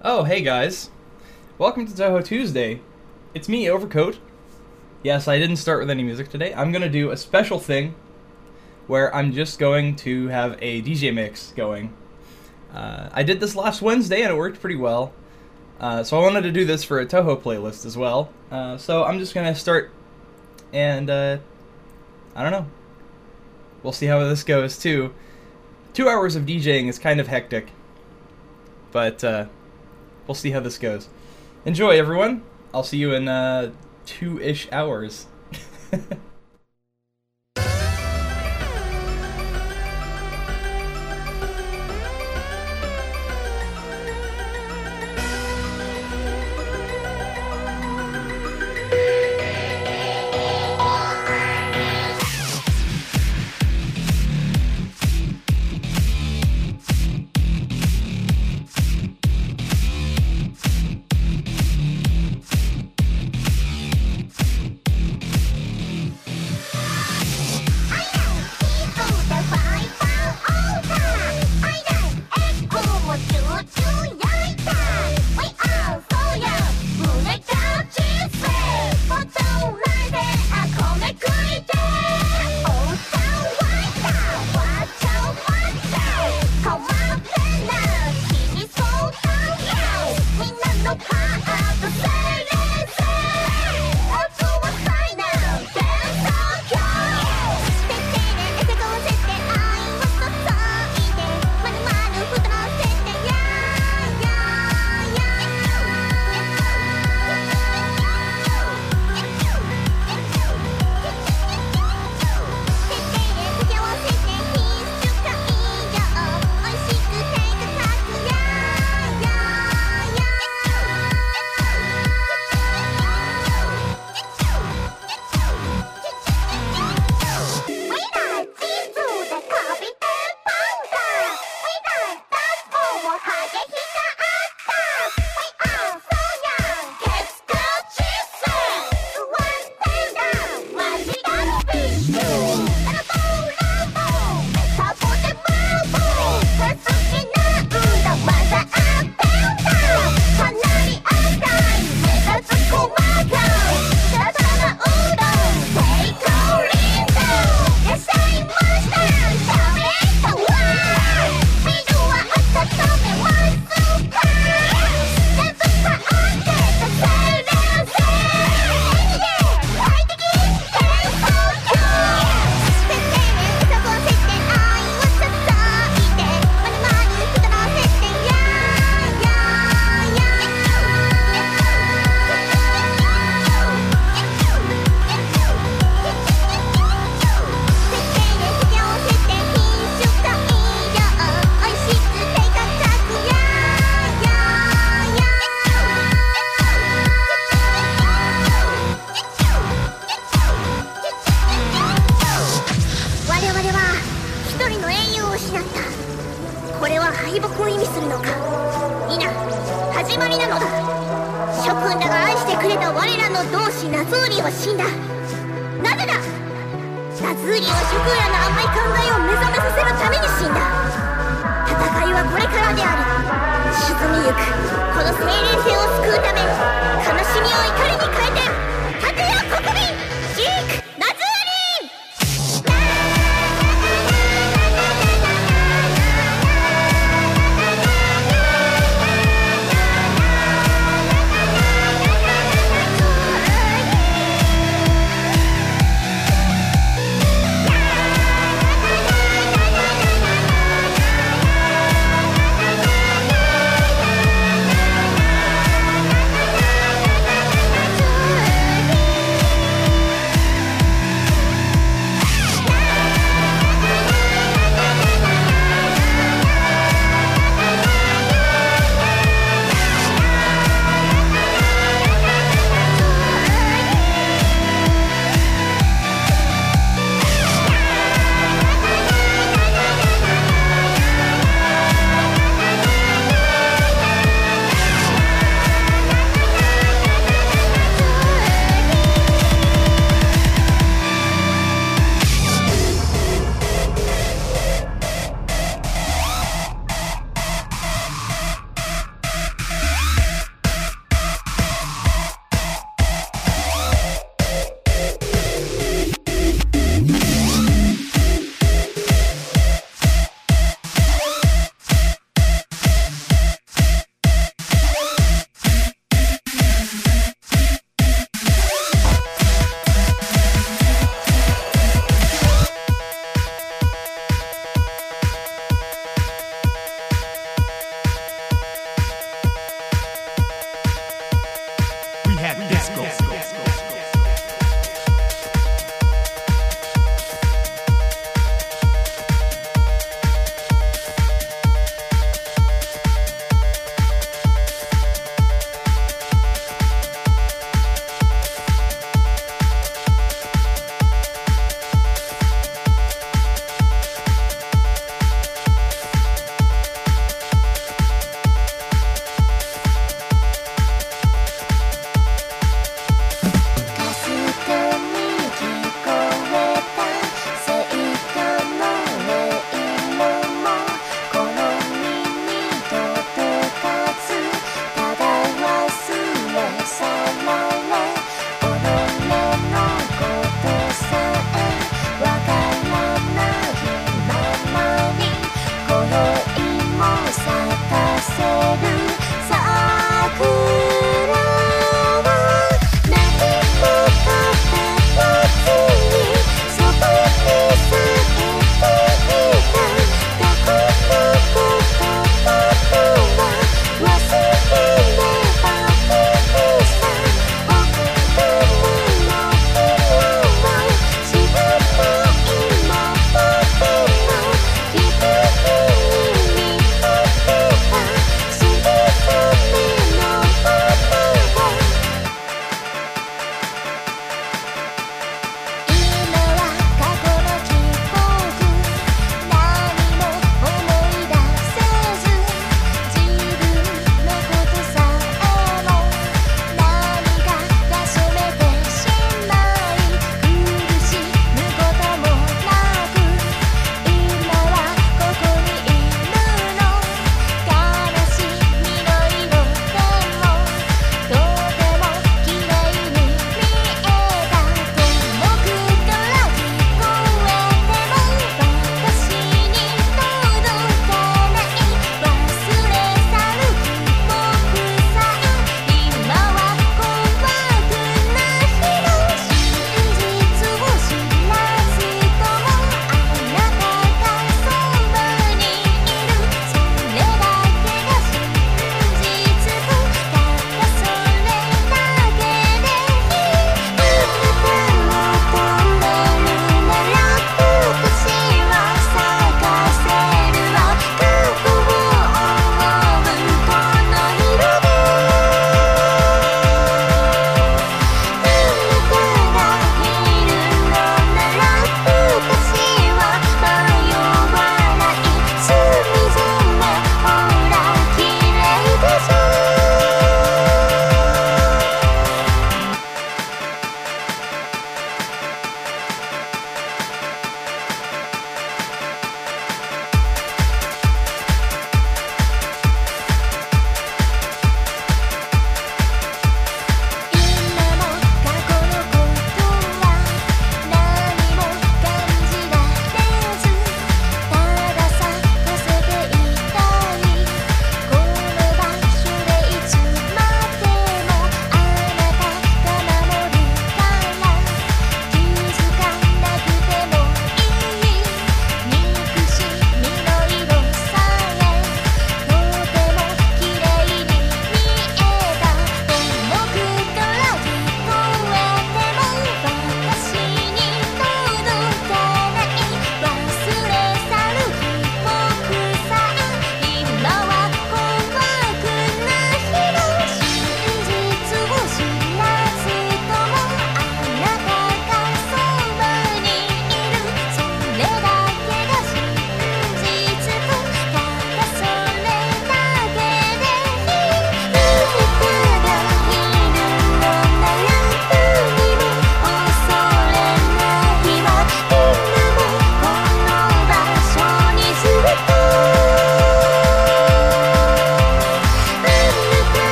Oh, hey guys. Welcome to Touhou Tuesday. It's me, Overcoat. Yes, I didn't start with any music today. I'm gonna do a special thing where I'm just going to have a DJ mix going. Uh, I did this last Wednesday and it worked pretty well. Uh, so I wanted to do this for a Touhou playlist as well. Uh, so I'm just gonna start and uh, I don't know. We'll see how this goes too. Two hours of DJing is kind of hectic, but uh, we'll see how this goes. Enjoy, everyone. I'll see you in uh, two ish hours.「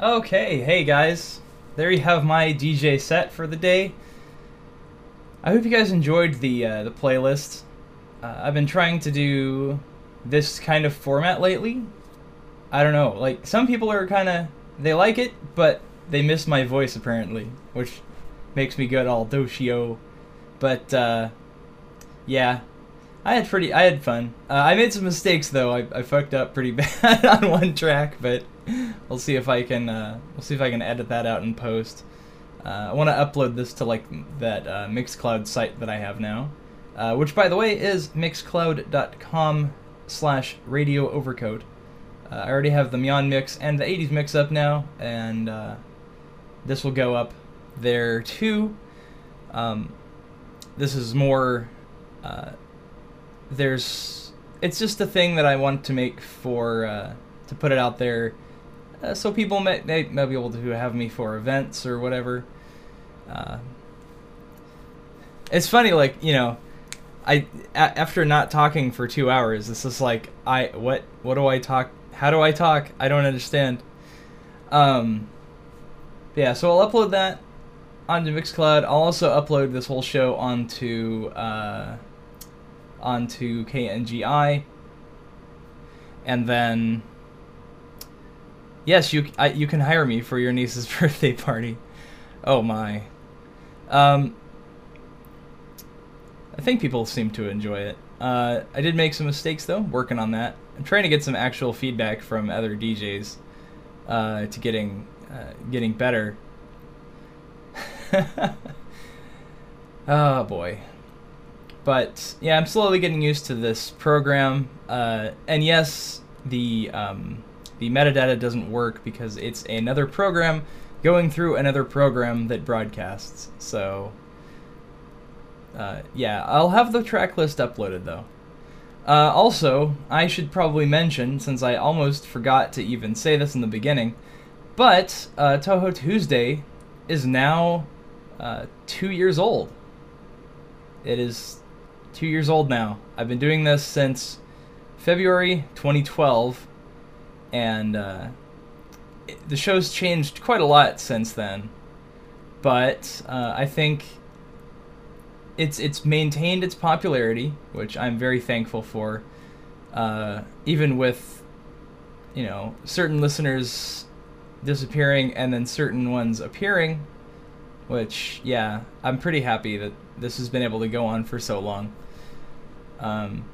Okay, hey guys. There you have my DJ set for the day. I hope you guys enjoyed the uh, the playlist. Uh, I've been trying to do this kind of format lately. I don't know, like some people are kind of they like it, but they miss my voice apparently, which makes me get all doshio. But uh, yeah, I had pretty I had fun. Uh, I made some mistakes though. I, I fucked up pretty bad on one track, but we'll see if I can uh, we'll see if I can edit that out in post. Uh, I want to upload this to like that uh, Mixcloud site that I have now, uh, which by the way is mixcloud.com slash radio. Uh, I already have the Myon mix and the 80s mix up now, and uh, this will go up there too. Um, this is more. Uh, there's. It's just a thing that I want to make for to put it out there, uh, so people may, may be able to have me for events or whatever. Uh, it's funny, like you know, I a- after not talking for two hours, it's just like I what what do I talk? How do I talk? I don't understand. Um, yeah, so I'll upload that onto Mixcloud. I'll also upload this whole show onto uh, onto KNGI, and then yes, you I, you can hire me for your niece's birthday party. Oh my. Um, I think people seem to enjoy it. Uh, I did make some mistakes though, working on that. I'm trying to get some actual feedback from other DJs uh, to getting uh, getting better. oh boy. But yeah, I'm slowly getting used to this program. Uh, and yes, the um, the metadata doesn't work because it's another program going through another program that broadcasts. So uh, yeah, I'll have the track list uploaded though. Uh, also, I should probably mention, since I almost forgot to even say this in the beginning, but uh, Touhou Tuesday is now uh, two years old. It is two years old now. I've been doing this since February 2012, and uh, it, the show's changed quite a lot since then. But uh, I think it's it's maintained its popularity, which I'm very thankful for. Uh, even with, you know, certain listeners disappearing and then certain ones appearing, which yeah, I'm pretty happy that this has been able to go on for so long. Um,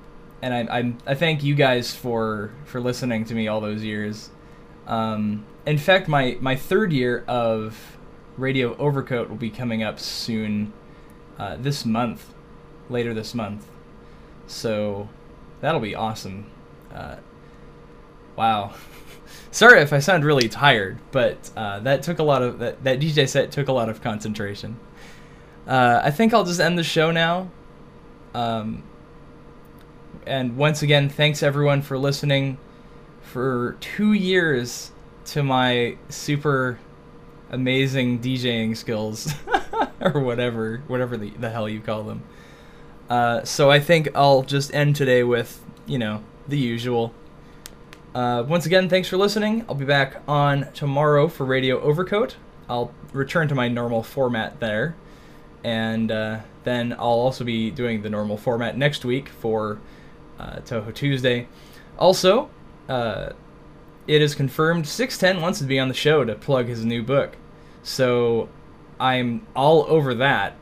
and I I'm, I thank you guys for for listening to me all those years. Um, in fact, my my third year of Radio Overcoat will be coming up soon uh, this month, later this month. So that'll be awesome. Uh, wow. Sorry if I sound really tired, but uh, that took a lot of that, that DJ set took a lot of concentration. Uh, I think I'll just end the show now. Um, and once again, thanks everyone for listening for two years to my super amazing DJing skills. or whatever, whatever the, the hell you call them. Uh, so I think I'll just end today with, you know, the usual. Uh, once again, thanks for listening. I'll be back on tomorrow for Radio Overcoat. I'll return to my normal format there. And uh, then I'll also be doing the normal format next week for uh, Touhou Tuesday. Also, uh, it is confirmed 610 wants to be on the show to plug his new book. So I'm all over that.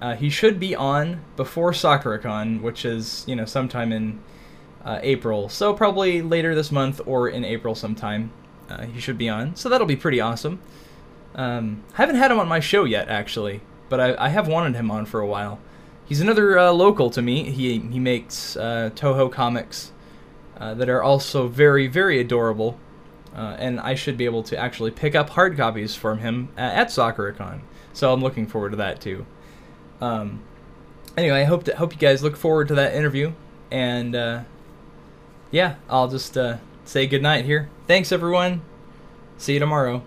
Uh, he should be on before SakuraCon, which is you know sometime in uh, April. So probably later this month or in April sometime. Uh, he should be on. So that'll be pretty awesome. Um, I haven't had him on my show yet, actually, but I, I have wanted him on for a while. He's another uh, local to me. He he makes uh, Touhou comics uh, that are also very very adorable. Uh, and I should be able to actually pick up hard copies from him at, SakuraCon. So I'm looking forward to that too. Um, anyway, I hope hope you guys look forward to that interview, and uh, yeah, I'll just uh, say goodnight here. Thanks everyone. See you tomorrow.